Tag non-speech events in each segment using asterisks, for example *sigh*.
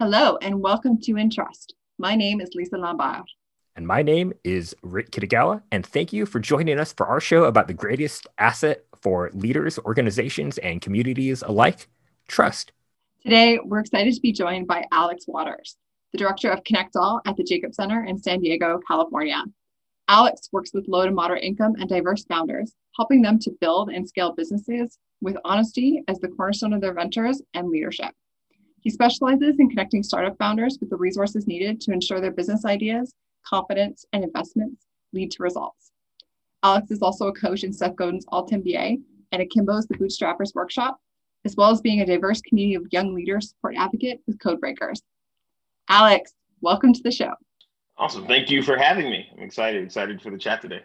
Hello, and welcome to Entrust. My name is Lisa Lombard. And my name is Rick Kitagawa. And thank you for joining us for our show about the greatest asset for leaders, organizations, and communities alike trust. Today, we're excited to be joined by Alex Waters, the director of Connect All at the Jacob Center in San Diego, California. Alex works with low to moderate income and diverse founders, helping them to build and scale businesses with honesty as the cornerstone of their ventures and leadership. He specializes in connecting startup founders with the resources needed to ensure their business ideas, confidence, and investments lead to results. Alex is also a coach in Seth Godin's Alt MBA and Akimbo's The Bootstrappers Workshop, as well as being a diverse community of young leaders support advocate with Codebreakers. Alex, welcome to the show. Awesome. Thank you for having me. I'm excited, excited for the chat today.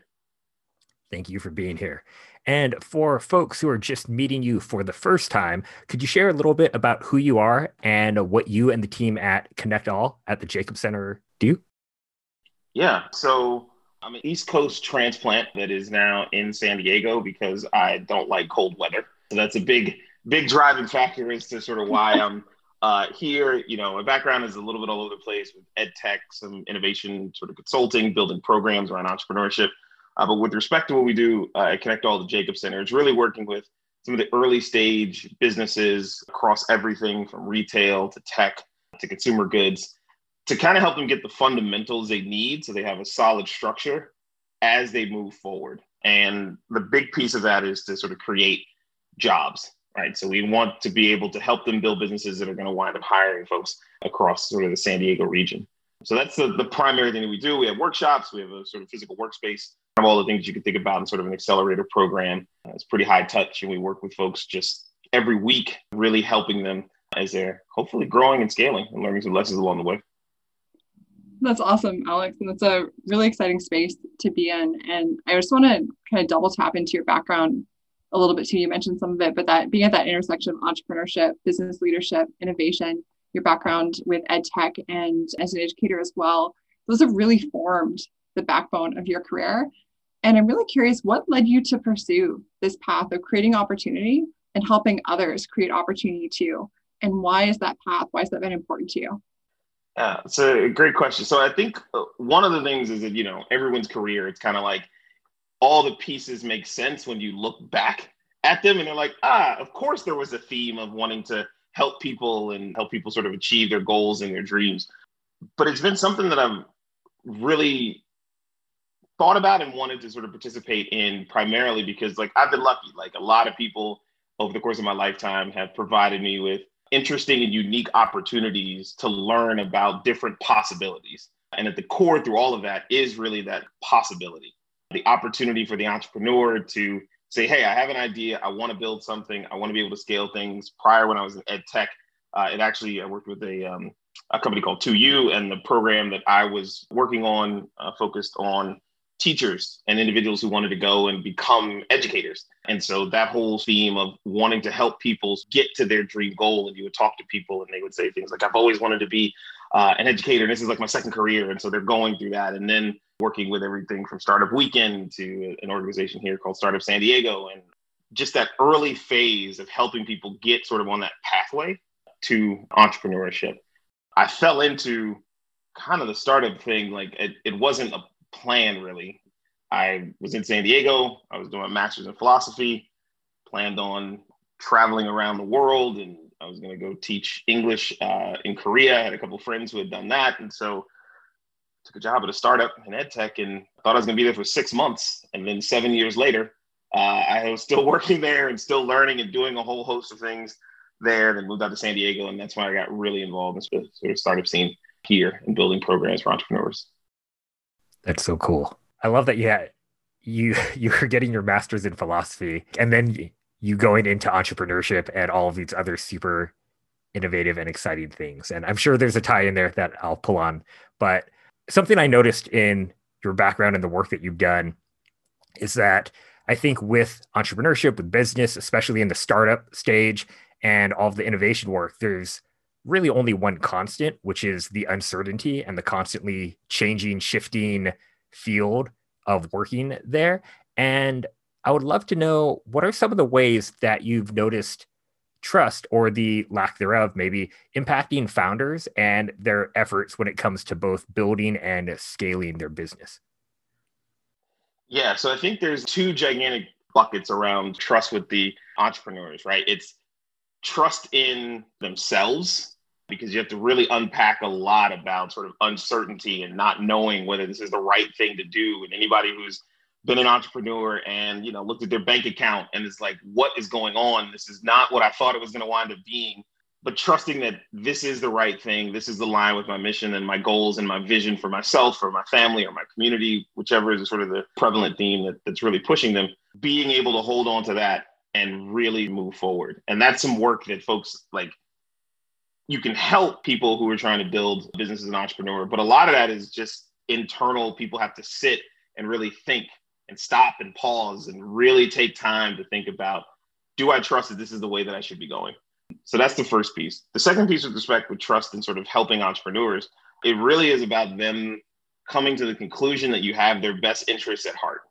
Thank you for being here. And for folks who are just meeting you for the first time, could you share a little bit about who you are and what you and the team at Connect All at the Jacob Center do? Yeah. So I'm an East Coast transplant that is now in San Diego because I don't like cold weather. So that's a big, big driving factor as to sort of why *laughs* I'm uh, here, you know, my background is a little bit all over the place with ed tech, some innovation, sort of consulting, building programs around entrepreneurship. Uh, but with respect to what we do uh, at Connect All the Jacob Center, it's really working with some of the early stage businesses across everything from retail to tech to consumer goods to kind of help them get the fundamentals they need so they have a solid structure as they move forward. And the big piece of that is to sort of create jobs right? So we want to be able to help them build businesses that are going to wind up hiring folks across sort of the San Diego region. So that's the, the primary thing that we do. We have workshops, we have a sort of physical workspace, of all the things you can think about in sort of an accelerator program. It's pretty high touch, and we work with folks just every week, really helping them as they're hopefully growing and scaling and learning some lessons along the way. That's awesome, Alex. And that's a really exciting space to be in. And I just want to kind of double tap into your background a little bit too. You mentioned some of it, but that being at that intersection of entrepreneurship, business leadership, innovation, your background with ed tech and as an educator as well, those have really formed the backbone of your career. And I'm really curious what led you to pursue this path of creating opportunity and helping others create opportunity too? And why is that path? Why has that been important to you? Yeah, it's a great question. So I think uh, one of the things is that, you know, everyone's career, it's kind of like all the pieces make sense when you look back at them and they're like, ah, of course there was a theme of wanting to help people and help people sort of achieve their goals and their dreams. But it's been something that I've really thought about and wanted to sort of participate in primarily because like I've been lucky. Like a lot of people over the course of my lifetime have provided me with interesting and unique opportunities to learn about different possibilities. And at the core through all of that is really that possibility the opportunity for the entrepreneur to say, hey, I have an idea. I want to build something. I want to be able to scale things. Prior, when I was in ed tech, uh, it actually, I worked with a, um, a company called 2U, and the program that I was working on uh, focused on teachers and individuals who wanted to go and become educators. And so that whole theme of wanting to help people get to their dream goal, and you would talk to people and they would say things like, I've always wanted to be uh, an educator, and this is like my second career. And so they're going through that. And then working with everything from Startup Weekend to an organization here called Startup San Diego. And just that early phase of helping people get sort of on that pathway to entrepreneurship. I fell into kind of the startup thing, like it, it wasn't a plan really. I was in San Diego. I was doing a master's in philosophy, planned on traveling around the world, and I was going to go teach English uh, in Korea. I had a couple friends who had done that. And so I took a job at a startup in ed tech and thought I was going to be there for six months. And then seven years later, uh, I was still *laughs* working there and still learning and doing a whole host of things there. Then moved out to San Diego, and that's when I got really involved in the sort of startup scene here and building programs for entrepreneurs. That's so cool. I love that you had *laughs* you you were getting your master's in philosophy and then you going into entrepreneurship and all of these other super innovative and exciting things. And I'm sure there's a tie in there that I'll pull on. But something I noticed in your background and the work that you've done is that I think with entrepreneurship, with business, especially in the startup stage and all of the innovation work, there's really only one constant, which is the uncertainty and the constantly changing, shifting field of working there. And I would love to know what are some of the ways that you've noticed trust or the lack thereof maybe impacting founders and their efforts when it comes to both building and scaling their business? Yeah, so I think there's two gigantic buckets around trust with the entrepreneurs, right? It's trust in themselves because you have to really unpack a lot about sort of uncertainty and not knowing whether this is the right thing to do. And anybody who's been an entrepreneur and you know looked at their bank account and is like, what is going on? This is not what I thought it was going to wind up being. But trusting that this is the right thing, this is the line with my mission and my goals and my vision for myself, for my family, or my community, whichever is sort of the prevalent theme that, that's really pushing them. Being able to hold on to that and really move forward. And that's some work that folks like you can help people who are trying to build businesses and entrepreneur, but a lot of that is just internal. People have to sit and really think and stop and pause and really take time to think about do I trust that this is the way that I should be going? So that's the first piece. The second piece with respect with trust and sort of helping entrepreneurs, it really is about them coming to the conclusion that you have their best interests at heart.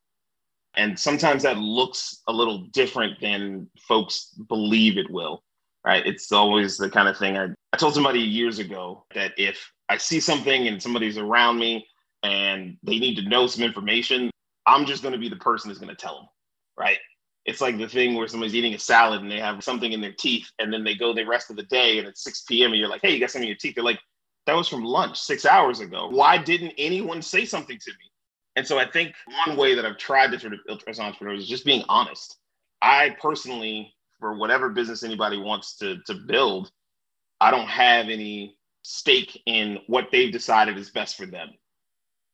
And sometimes that looks a little different than folks believe it will, right? It's always the kind of thing I, I told somebody years ago that if I see something and somebody's around me and they need to know some information, I'm just going to be the person that's going to tell them, right? It's like the thing where somebody's eating a salad and they have something in their teeth, and then they go the rest of the day and it's 6 p.m. and you're like, hey, you got something in your teeth. They're like, that was from lunch six hours ago. Why didn't anyone say something to me? And so I think one way that I've tried to sort of as entrepreneurs is just being honest. I personally, for whatever business anybody wants to, to build, I don't have any stake in what they've decided is best for them.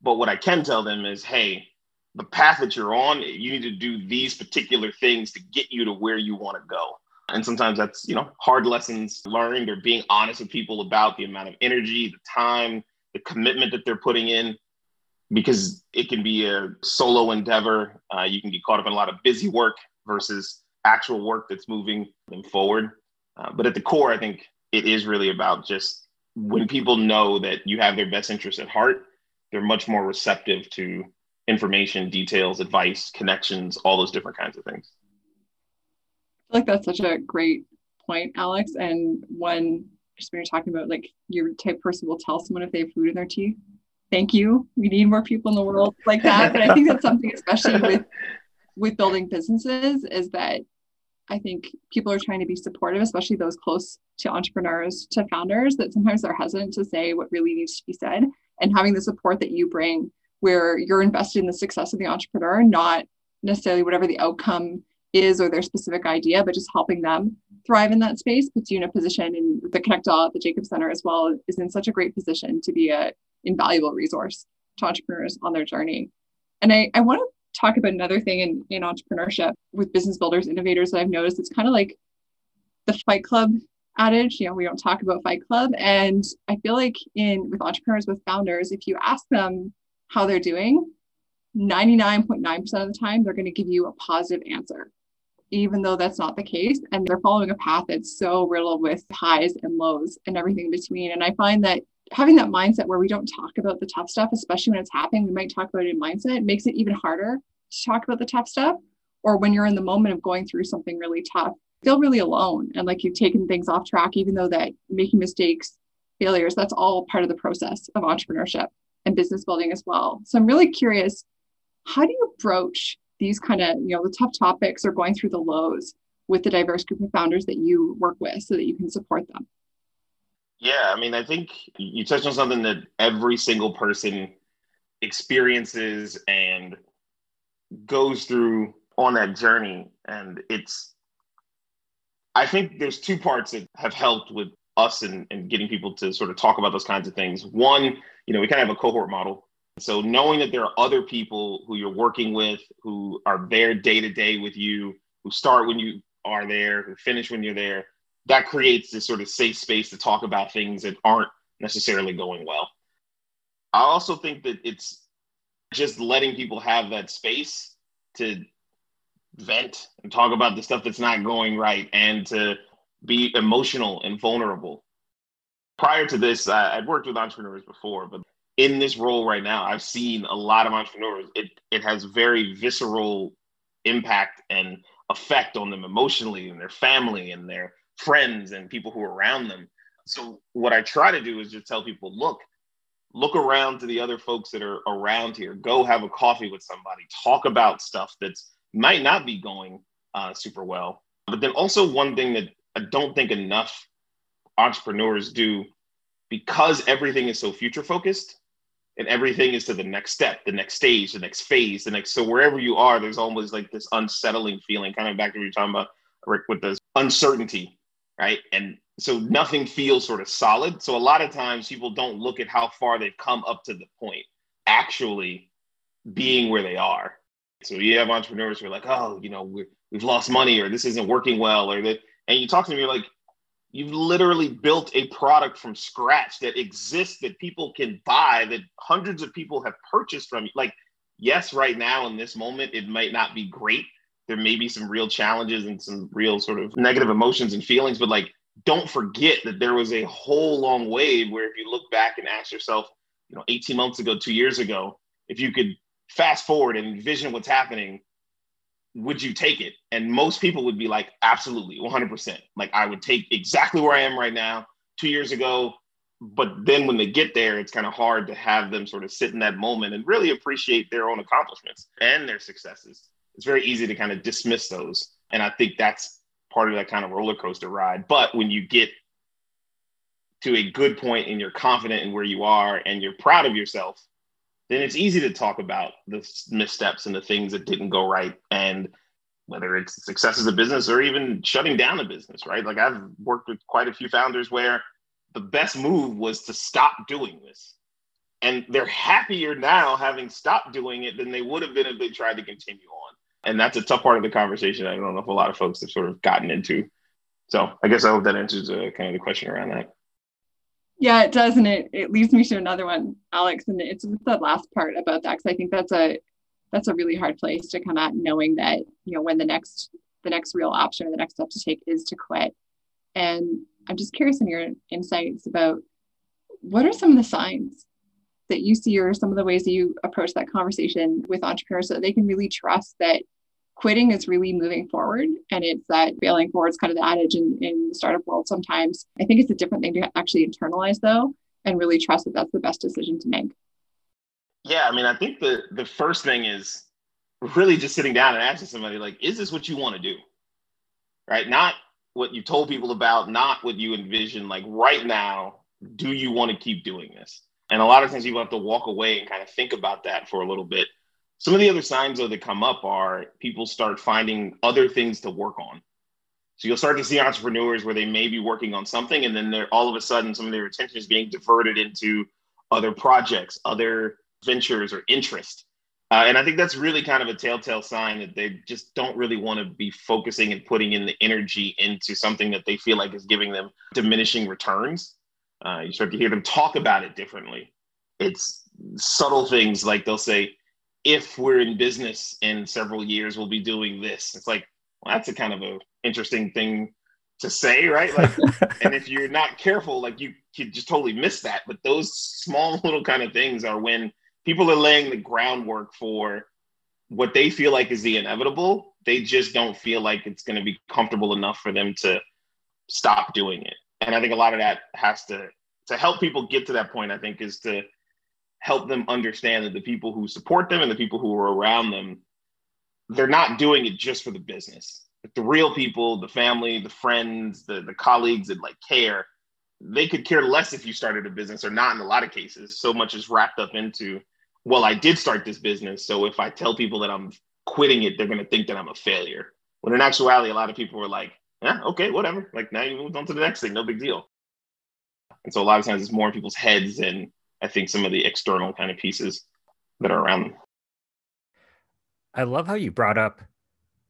But what I can tell them is, hey, the path that you're on, you need to do these particular things to get you to where you want to go. And sometimes that's, you know, hard lessons learned or being honest with people about the amount of energy, the time, the commitment that they're putting in because it can be a solo endeavor. Uh, you can get caught up in a lot of busy work versus actual work that's moving them forward. Uh, but at the core, I think it is really about just when people know that you have their best interests at heart, they're much more receptive to information, details, advice, connections, all those different kinds of things. I feel like that's such a great point, Alex. And when just when you're talking about like your type person will tell someone if they have food in their teeth, thank you. We need more people in the world like that. But I think that's something, especially with with building businesses, is that I think people are trying to be supportive, especially those close to entrepreneurs, to founders, that sometimes they're hesitant to say what really needs to be said. And having the support that you bring, where you're invested in the success of the entrepreneur, not necessarily whatever the outcome is or their specific idea, but just helping them thrive in that space puts you in a position. And the Connect All at the Jacob Center as well is in such a great position to be a invaluable resource to entrepreneurs on their journey. And I, I want to talk about another thing in, in entrepreneurship with business builders, innovators that I've noticed. It's kind of like the Fight Club adage, you know, we don't talk about Fight Club. And I feel like in with entrepreneurs, with founders, if you ask them how they're doing, 99.9% of the time, they're going to give you a positive answer, even though that's not the case. And they're following a path that's so riddled with highs and lows and everything in between. And I find that having that mindset where we don't talk about the tough stuff, especially when it's happening, we might talk about it in mindset, makes it even harder to talk about the tough stuff. Or when you're in the moment of going through something really tough, feel really alone and like you've taken things off track, even though that making mistakes, failures, that's all part of the process of entrepreneurship and business building as well. So I'm really curious, how do you approach these kind of, you know, the tough topics or going through the lows with the diverse group of founders that you work with so that you can support them? Yeah, I mean, I think you touched on something that every single person experiences and goes through on that journey. And it's, I think there's two parts that have helped with us and, and getting people to sort of talk about those kinds of things. One, you know, we kind of have a cohort model. So knowing that there are other people who you're working with who are there day to day with you, who start when you are there, who finish when you're there, that creates this sort of safe space to talk about things that aren't necessarily going well. I also think that it's just letting people have that space to vent and talk about the stuff that's not going right and to be emotional and vulnerable. Prior to this, I'd worked with entrepreneurs before, but in this role right now, I've seen a lot of entrepreneurs. It, it has very visceral impact and effect on them emotionally and their family and their friends and people who are around them. So what I try to do is just tell people, look, look around to the other folks that are around here. Go have a coffee with somebody. Talk about stuff that's might not be going uh, super well. But then also one thing that I don't think enough entrepreneurs do because everything is so future focused and everything is to the next step, the next stage, the next phase, the next. So wherever you are, there's almost like this unsettling feeling, kind of back to what you're talking about, Rick, with this uncertainty, right? And so nothing feels sort of solid. So a lot of times people don't look at how far they've come up to the point actually being where they are. So you have entrepreneurs who are like, oh, you know, we have lost money or this isn't working well or that, and you talk to them, you're like, you've literally built a product from scratch that exists that people can buy that hundreds of people have purchased from you. Like, yes, right now in this moment, it might not be great. There may be some real challenges and some real sort of negative emotions and feelings, but like, don't forget that there was a whole long wave where if you look back and ask yourself, you know, 18 months ago, two years ago, if you could fast forward and envision what's happening, would you take it? And most people would be like, absolutely, 100%. Like, I would take exactly where I am right now, two years ago. But then when they get there, it's kind of hard to have them sort of sit in that moment and really appreciate their own accomplishments and their successes. It's very easy to kind of dismiss those. And I think that's part of that kind of roller coaster ride. But when you get to a good point and you're confident in where you are and you're proud of yourself, then it's easy to talk about the missteps and the things that didn't go right and whether it's success as a business or even shutting down a business right like i've worked with quite a few founders where the best move was to stop doing this and they're happier now having stopped doing it than they would have been if they tried to continue on and that's a tough part of the conversation. I don't know if a lot of folks have sort of gotten into. So i guess i hope that answers uh, kind of the question around that. Yeah, it does, and it it leads me to another one, Alex, and it's the last part about that because I think that's a that's a really hard place to come at, knowing that you know when the next the next real option or the next step to take is to quit. And I'm just curious in your insights about what are some of the signs that you see or some of the ways that you approach that conversation with entrepreneurs so that they can really trust that quitting is really moving forward and it's that failing forward is kind of the adage in, in the startup world sometimes. I think it's a different thing to actually internalize though and really trust that that's the best decision to make. Yeah i mean i think the the first thing is really just sitting down and asking somebody like is this what you want to do? Right? Not what you told people about not what you envision like right now do you want to keep doing this and a lot of times people have to walk away and kind of think about that for a little bit some of the other signs though that come up are people start finding other things to work on. So you'll start to see entrepreneurs where they may be working on something, and then they're all of a sudden some of their attention is being diverted into other projects, other ventures or interest. Uh, and I think that's really kind of a telltale sign that they just don't really want to be focusing and putting in the energy into something that they feel like is giving them diminishing returns. Uh, you start to hear them talk about it differently. It's subtle things like they'll say, if we're in business in several years, we'll be doing this. It's like, well, that's a kind of a interesting thing to say, right? Like, *laughs* and if you're not careful, like you could just totally miss that. But those small *laughs* little kind of things are when people are laying the groundwork for what they feel like is the inevitable. They just don't feel like it's going to be comfortable enough for them to stop doing it. And I think a lot of that has to to help people get to that point. I think is to help them understand that the people who support them and the people who are around them, they're not doing it just for the business. But the real people, the family, the friends, the, the colleagues that like care, they could care less if you started a business or not in a lot of cases. So much is wrapped up into, well, I did start this business. So if I tell people that I'm quitting it, they're going to think that I'm a failure. When in actuality, a lot of people were like, yeah, okay, whatever. Like now you moved on to the next thing, no big deal. And so a lot of times it's more in people's heads than I think some of the external kind of pieces that are around. I love how you brought up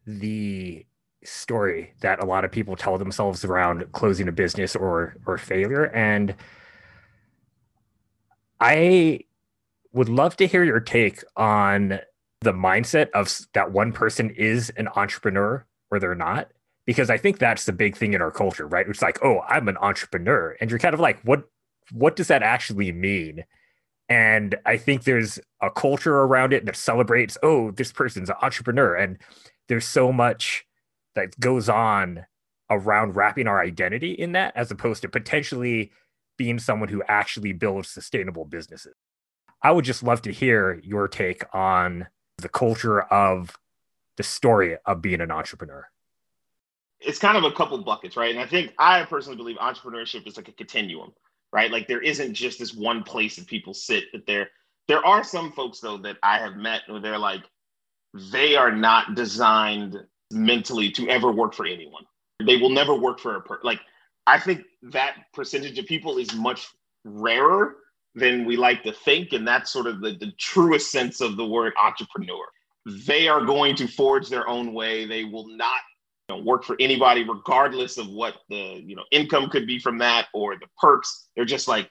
the story that a lot of people tell themselves around closing a business or or failure and I would love to hear your take on the mindset of that one person is an entrepreneur or they're not because I think that's the big thing in our culture, right? It's like, oh, I'm an entrepreneur, and you're kind of like, what what does that actually mean? And I think there's a culture around it that celebrates, oh, this person's an entrepreneur. And there's so much that goes on around wrapping our identity in that as opposed to potentially being someone who actually builds sustainable businesses. I would just love to hear your take on the culture of the story of being an entrepreneur. It's kind of a couple buckets, right? And I think I personally believe entrepreneurship is like a continuum, right? Like there isn't just this one place that people sit, that there there are some folks though that I have met where they're like, they are not designed mentally to ever work for anyone. They will never work for a per like I think that percentage of people is much rarer than we like to think. And that's sort of the, the truest sense of the word entrepreneur. They are going to forge their own way. They will not know, work for anybody, regardless of what the you know income could be from that or the perks. They're just like,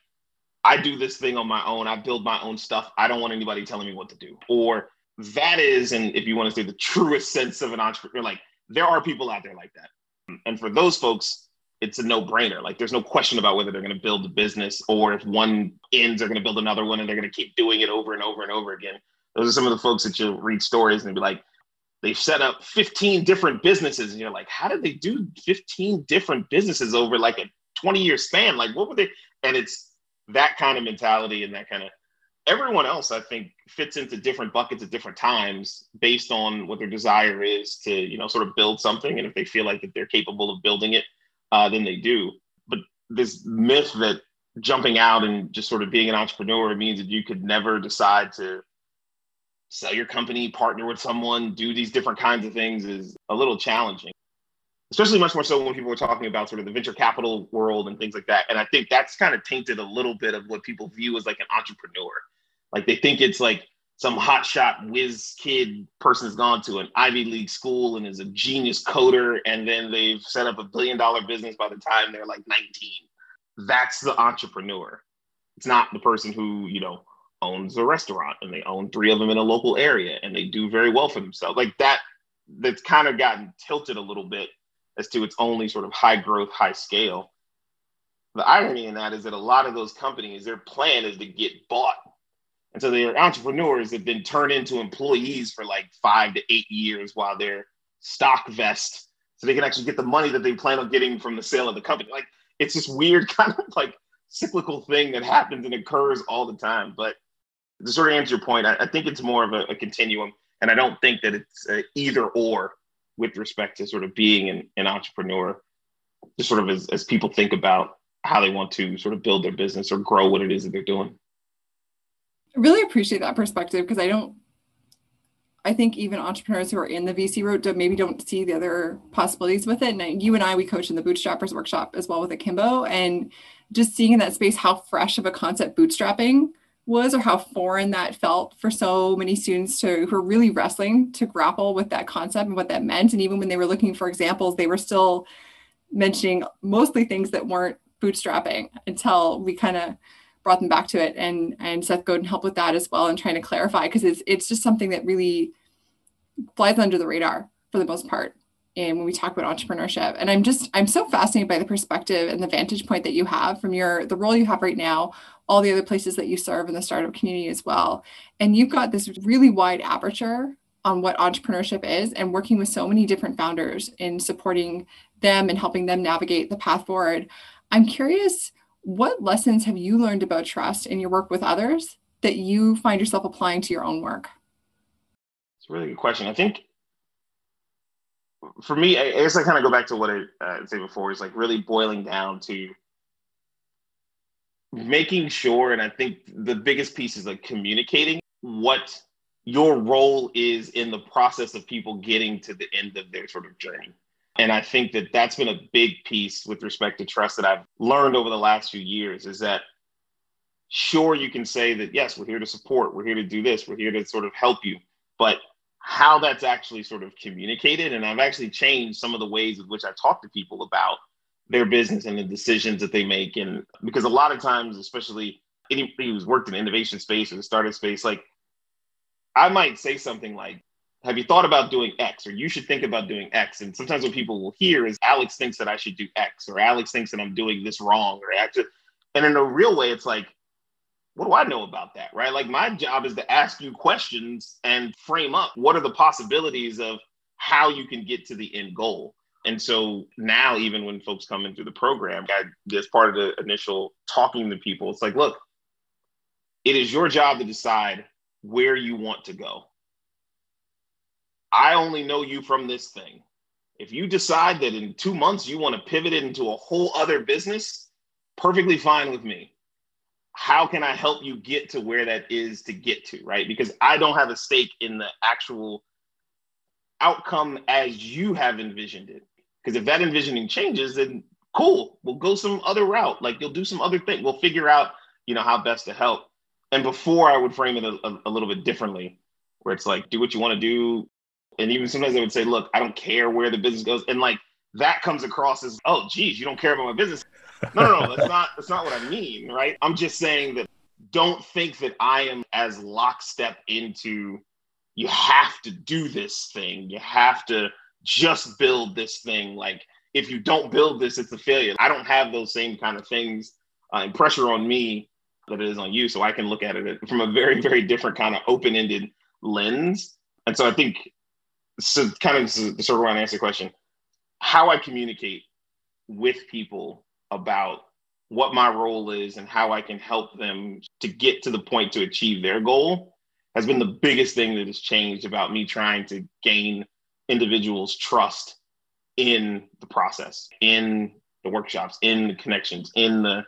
I do this thing on my own. I build my own stuff. I don't want anybody telling me what to do. Or that is, and if you want to say the truest sense of an entrepreneur, like there are people out there like that. And for those folks, it's a no-brainer. Like there's no question about whether they're going to build a business or if one ends, they're going to build another one and they're going to keep doing it over and over and over again. Those are some of the folks that you'll read stories and be like, they've set up 15 different businesses. And you're like, how did they do 15 different businesses over like a 20 year span? Like what were they? And it's that kind of mentality and that kind of everyone else, I think, fits into different buckets at different times based on what their desire is to, you know, sort of build something. And if they feel like that they're capable of building it, uh, than they do. But this myth that jumping out and just sort of being an entrepreneur means that you could never decide to sell your company, partner with someone, do these different kinds of things is a little challenging. Especially much more so when people were talking about sort of the venture capital world and things like that. And I think that's kind of tainted a little bit of what people view as like an entrepreneur. Like they think it's like some hotshot whiz kid person has gone to an Ivy League school and is a genius coder, and then they've set up a billion dollar business by the time they're like 19. That's the entrepreneur. It's not the person who, you know, owns a restaurant and they own three of them in a local area and they do very well for themselves. Like that, that's kind of gotten tilted a little bit as to its only sort of high growth, high scale. The irony in that is that a lot of those companies, their plan is to get bought and so they're entrepreneurs that then turn into employees for like five to eight years while their stock vest so they can actually get the money that they plan on getting from the sale of the company. Like it's this weird *laughs* kind of like cyclical thing that happens and occurs all the time. But to sort of answer your point, I, I think it's more of a, a, continuum. And I don't think that it's either or with respect to sort of being an, an entrepreneur, just sort of as, as people think about how they want to sort of build their business or grow what it is that they're doing I really appreciate that perspective because I don't I think even entrepreneurs who are in the VC route maybe don't see the other possibilities with it. And you and I, we coach in the Bootstrappers workshop as well with Akimbo, and just seeing in that space how fresh of a concept bootstrapping was, or how foreign that felt for so many students to who were really wrestling to grapple with that concept and what that meant. And even when they were looking for examples, they were still mentioning mostly things that weren't bootstrapping until we kind of brought them back to it and and Seth Godin helped with that as well and trying to clarify because it's it's just something that really flies under the radar for the most part when we talk about entrepreneurship and i'm just i'm so fascinated by the perspective and the vantage point that you have from your the role you have right now all the other places that you serve in the startup community as well and you've got this really wide aperture on what entrepreneurship is and working with so many different founders in supporting them and helping them navigate the path forward i'm curious what lessons have you learned about trust in your work with others that you find yourself applying to your own work? It's a really good question. I think for me, I guess I kind of go back to what I uh, said before is like really boiling down to making sure, and I think the biggest piece is like communicating what your role is in the process of people getting to the end of their sort of journey. And I think that that's been a big piece with respect to trust that I've learned over the last few years is that sure, you can say that, yes, we're here to support, we're here to do this, we're here to sort of help you. But how that's actually sort of communicated, and I've actually changed some of the ways in which I talk to people about their business and the decisions that they make. And because a lot of times, especially anybody who's worked in innovation space or the startup space, like I might say something like, have you thought about doing X or you should think about doing X? And sometimes what people will hear is Alex thinks that I should do X or Alex thinks that I'm doing this wrong or actually, and in a real way, it's like, what do I know about that? Right. Like my job is to ask you questions and frame up what are the possibilities of how you can get to the end goal. And so now, even when folks come in through the program, I, as part of the initial talking to people, it's like, look, it is your job to decide where you want to go. I only know you from this thing. If you decide that in two months you want to pivot it into a whole other business, perfectly fine with me. How can I help you get to where that is to get to, right? Because I don't have a stake in the actual outcome as you have envisioned it. Because if that envisioning changes, then cool, we'll go some other route. Like you'll do some other thing. We'll figure out, you know, how best to help. And before I would frame it a, a, a little bit differently, where it's like, do what you want to do. And even sometimes I would say, look, I don't care where the business goes. And like that comes across as, oh, geez, you don't care about my business. No, no, no, that's not that's not what I mean, right? I'm just saying that don't think that I am as lockstep into you have to do this thing. You have to just build this thing. Like if you don't build this, it's a failure. I don't have those same kind of things uh, and pressure on me that it is on you. So I can look at it from a very, very different kind of open-ended lens. And so I think so kind of to sort of want to answer the question, how I communicate with people about what my role is and how I can help them to get to the point to achieve their goal has been the biggest thing that has changed about me trying to gain individuals' trust in the process, in the workshops, in the connections, in the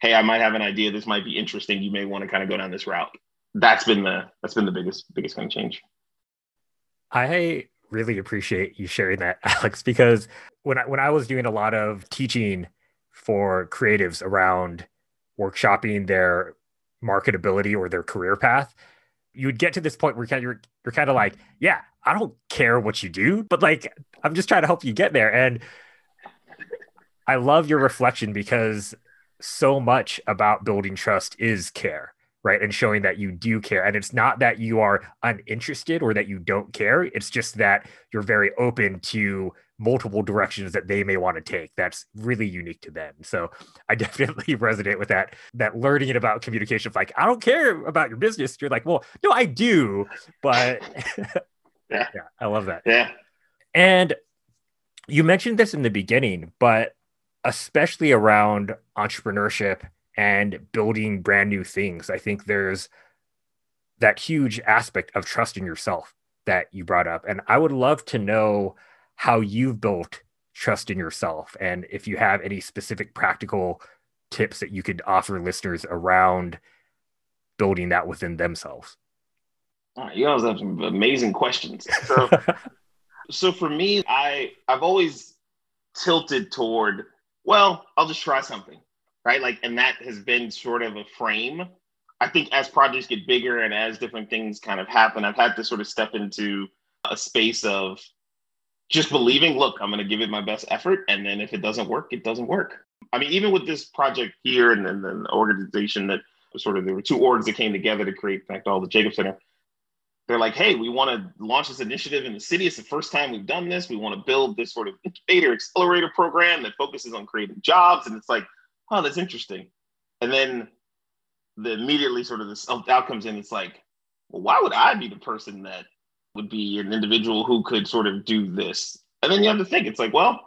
hey, I might have an idea. This might be interesting. You may want to kind of go down this route. That's been the that's been the biggest biggest kind of change. I really appreciate you sharing that, Alex, because when I when I was doing a lot of teaching for creatives around workshopping their marketability or their career path, you would get to this point where you're you're kind of like, yeah, I don't care what you do, but like I'm just trying to help you get there. And I love your reflection because so much about building trust is care, right? And showing that you do care. And it's not that you are uninterested or that you don't care. It's just that you're very open to multiple directions that they may want to take that's really unique to them. So i *laughs* definitely resonate with that that learning about communication like i don't care about your business. You're like well no i do but *laughs* yeah. *laughs* yeah i love that. Yeah. And you mentioned this in the beginning but especially around entrepreneurship and building brand new things i think there's that huge aspect of trusting yourself that you brought up. And i would love to know how you've built trust in yourself and if you have any specific practical tips that you could offer listeners around building that within themselves. you guys have some amazing questions. *laughs* So, so for me, I I've always tilted toward, well, I'll just try something, right? Like, and that has been sort of a frame. I think as projects get bigger and as different things kind of happen, I've had to sort of step into a space of just believing, look, I'm going to give it my best effort. And then if it doesn't work, it doesn't work. I mean, even with this project here and then the organization that sort of there were two orgs that came together to create, Connect All the Jacob Center. They're like, hey, we want to launch this initiative in the city. It's the first time we've done this. We want to build this sort of incubator accelerator program that focuses on creating jobs. And it's like, oh, that's interesting. And then the immediately sort of this outcomes in, it's like, well, why would I be the person that would be an individual who could sort of do this. And then you have to think, it's like, well,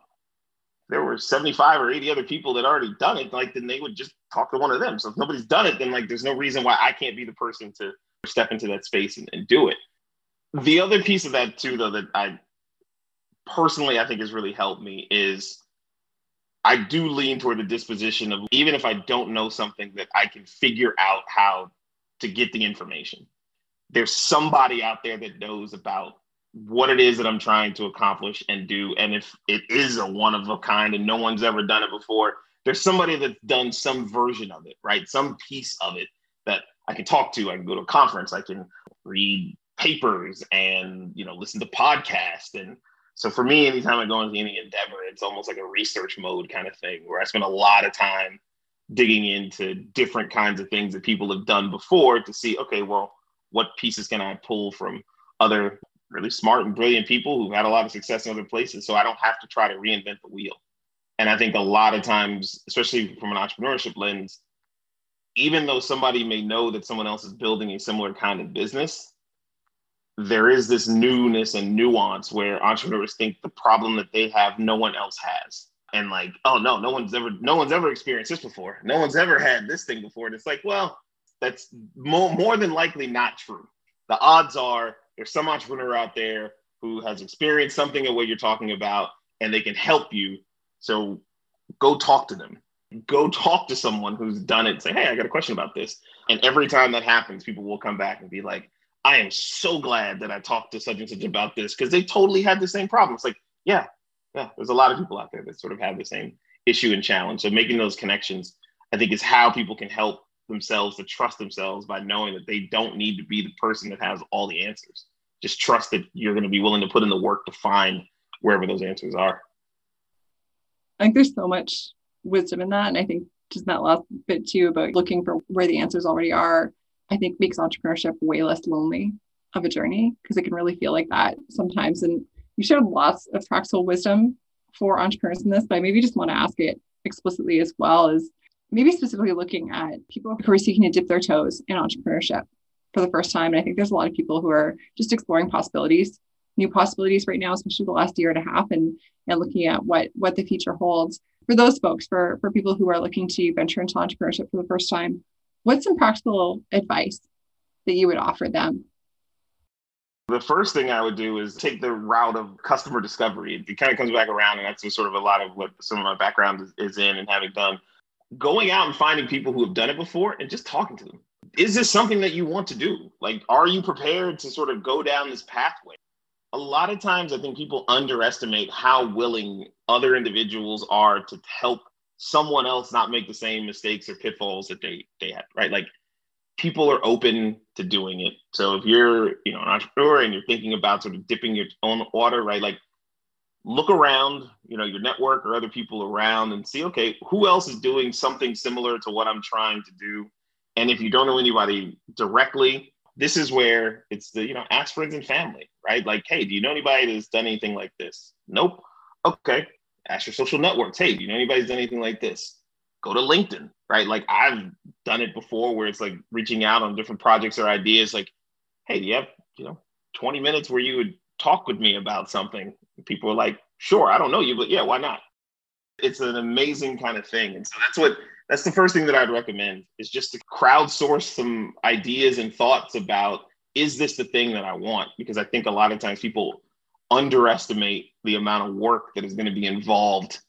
there were 75 or 80 other people that already done it, like then they would just talk to one of them. So if nobody's done it, then like there's no reason why I can't be the person to step into that space and, and do it. The other piece of that too, though, that I personally I think has really helped me is I do lean toward the disposition of even if I don't know something that I can figure out how to get the information there's somebody out there that knows about what it is that I'm trying to accomplish and do. And if it is a one of a kind and no one's ever done it before, there's somebody that's done some version of it, right? Some piece of it that I can talk to. I can go to a conference. I can read papers and you know listen to podcasts. And so for me, anytime I go into any endeavor, it's almost like a research mode kind of thing where I spend a lot of time digging into different kinds of things that people have done before to see, okay, well, what pieces can I pull from other really smart and brilliant people who've had a lot of success in other places. So I don't have to try to reinvent the wheel. And I think a lot of times, especially from an entrepreneurship lens, even though somebody may know that someone else is building a similar kind of business, there is this newness and nuance where entrepreneurs think the problem that they have no one else has. And like oh no no one's ever no one's ever experienced this before. No one's ever had this thing before. And it's like well that's more, more than likely not true the odds are there's some entrepreneur out there who has experienced something of what you're talking about and they can help you so go talk to them go talk to someone who's done it and say hey i got a question about this and every time that happens people will come back and be like I am so glad that I talked to such and such about this because they totally had the same problem. It's like, yeah, yeah, there's a lot of people out there that sort of have the same issue and challenge. So making those connections, I think, is how people can help themselves to trust themselves by knowing that they don't need to be the person that has all the answers. Just trust that you're going to be willing to put in the work to find wherever those answers are. I think there's so much wisdom in that. And I think just that last bit too about looking for where the answers already are I think makes entrepreneurship way less lonely of a journey because it can really feel like that sometimes. And you shared lots of practical wisdom for entrepreneurs in this, but I maybe just want to ask it explicitly as well as maybe specifically looking at people who are seeking to dip their toes in entrepreneurship for the first time. And I think there's a lot of people who are just exploring possibilities, new possibilities right now, especially the last year and a half, and and looking at what what the future holds for those folks, for for people who are looking to venture into entrepreneurship for the first time what's some practical advice that you would offer them? The first thing I would do is take the route of customer discovery. It kind of comes back around, and that's sort of a lot of what some of my background is, is in and having done. Going out and finding people who have done it before and just talking to them. Is this something that you want to do? Like, are you prepared to sort of go down this pathway? A lot of times, I think people underestimate how willing other individuals are to help someone else not make the same mistakes or pitfalls that they they had, right? Like people are open to doing it. So if you're, you know, an entrepreneur and you're thinking about sort of dipping your own water, right? Like look around, you know, your network or other people around and see, okay, who else is doing something similar to what I'm trying to do? And if you don't know anybody directly, this is where it's the, you know, ask friends and family, right? Like, hey, do you know anybody that's done anything like this? Nope. Okay ask your social networks. Hey, do you know anybody's done anything like this? Go to LinkedIn, right? Like I've done it before where it's like reaching out on different projects or ideas. Like, hey, do you have, you know, 20 minutes where you would talk with me about something? People are like, sure, I don't know you, but yeah, why not? It's an amazing kind of thing. And so that's what that's the first thing that I'd recommend is just to crowdsource some ideas and thoughts about is this the thing that I want? Because I think a lot of times people underestimate the amount of work that is going to be involved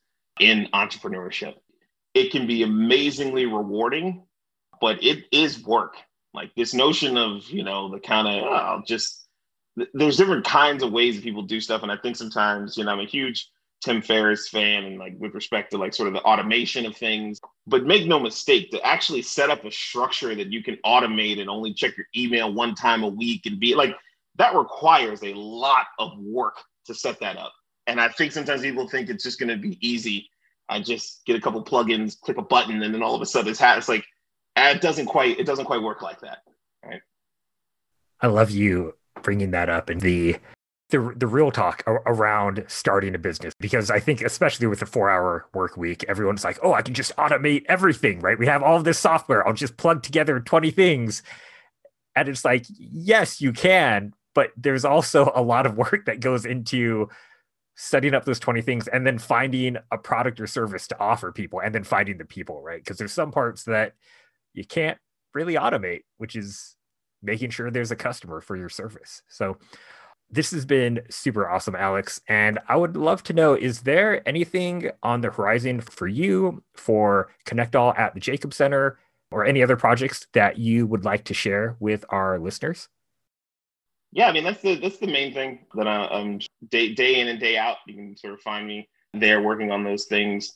in entrepreneurship. It can be amazingly rewarding, but it is work. Like this notion of, you know, the kind of, oh, just, there's different kinds of ways that people do stuff. And I think sometimes, you know, I'm a huge Tim Ferriss fan and like with respect to like sort of the automation of things. But make no mistake, to actually set up a structure that you can automate and only check your email one time a week and be like that requires a lot of work to set that up. And I think sometimes people think it's just going to be easy. I just get a couple plugins, click a button, and then all of a sudden it's, ha- it's like ah, it doesn't quite it doesn't quite work like that, right? I love you bringing that up and the the the real talk around starting a business because I think especially with the four hour work week, everyone's like, oh, I can just automate everything, right? We have all this software. I'll just plug together twenty things, and it's like, yes, you can, but there's also a lot of work that goes into setting up those 20 things and then finding a product or service to offer people and then finding the people right because there's some parts that you can't really automate which is making sure there's a customer for your service so this has been super awesome alex and i would love to know is there anything on the horizon for you for connect all at the jacob center or any other projects that you would like to share with our listeners yeah, I mean that's the that's the main thing that I, um day day in and day out you can sort of find me there working on those things.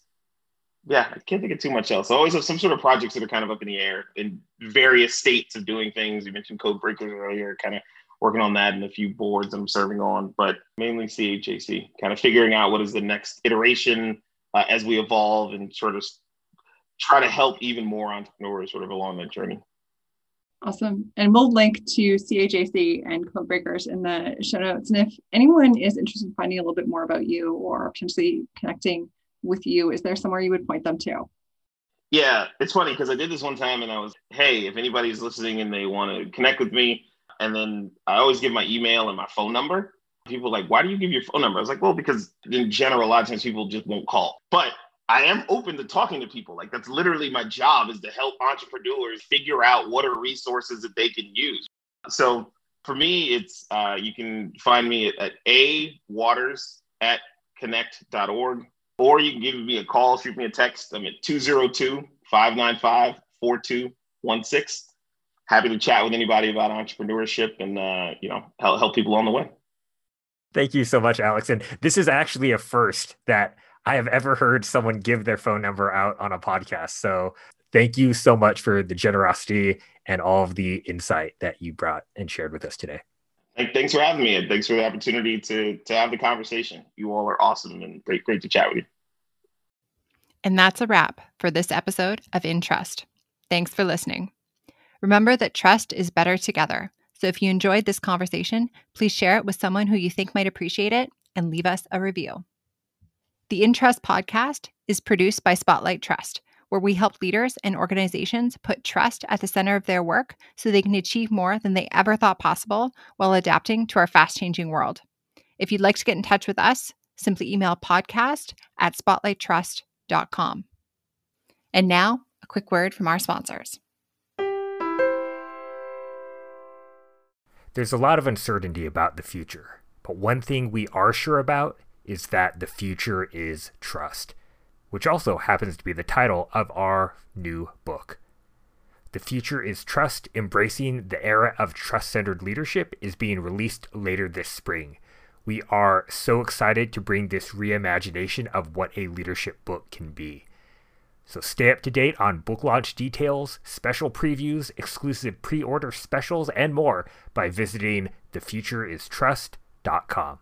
Yeah, I can't think of too much else. I always have some sort of projects that are kind of up in the air in various states of doing things. You mentioned Codebreakers earlier, kind of working on that and a few boards I'm serving on, but mainly CHAC, kind of figuring out what is the next iteration uh, as we evolve and sort of try to help even more entrepreneurs sort of along that journey. Awesome. And we'll link to CHAC and Codebreakers in the show notes. And if anyone is interested in finding a little bit more about you or potentially connecting with you, is there somewhere you would point them to? Yeah, it's funny because I did this one time and I was, hey, if anybody's listening and they want to connect with me, and then I always give my email and my phone number. People like, why do you give your phone number? I was like, well, because in general, a lot of times people just won't call. But I am open to talking to people. Like that's literally my job is to help entrepreneurs figure out what are resources that they can use. So for me, it's uh, you can find me at, at a waters at connect.org or you can give me a call, shoot me a text. I'm at 202 595 4216. Happy to chat with anybody about entrepreneurship and, uh, you know, help, help people on the way. Thank you so much, Alex. And this is actually a first that I have ever heard someone give their phone number out on a podcast. So thank you so much for the generosity and all of the insight that you brought and shared with us today. Thanks for having me, and thanks for the opportunity to to have the conversation. You all are awesome and great, great to chat with you. And that's a wrap for this episode of In Trust. Thanks for listening. Remember that trust is better together. So if you enjoyed this conversation, please share it with someone who you think might appreciate it and leave us a review. The In Trust podcast is produced by Spotlight Trust where we help leaders and organizations put trust at the center of their work so they can achieve more than they ever thought possible while adapting to our fast changing world. If you'd like to get in touch with us, simply email podcast at spotlighttrust.com. And now, a quick word from our sponsors. There's a lot of uncertainty about the future, but one thing we are sure about is that the future is trust which also happens to be the title of our new book. The Future is Trust Embracing the Era of Trust Centered Leadership is being released later this spring. We are so excited to bring this reimagination of what a leadership book can be. So stay up to date on book launch details, special previews, exclusive pre order specials, and more by visiting thefutureistrust.com.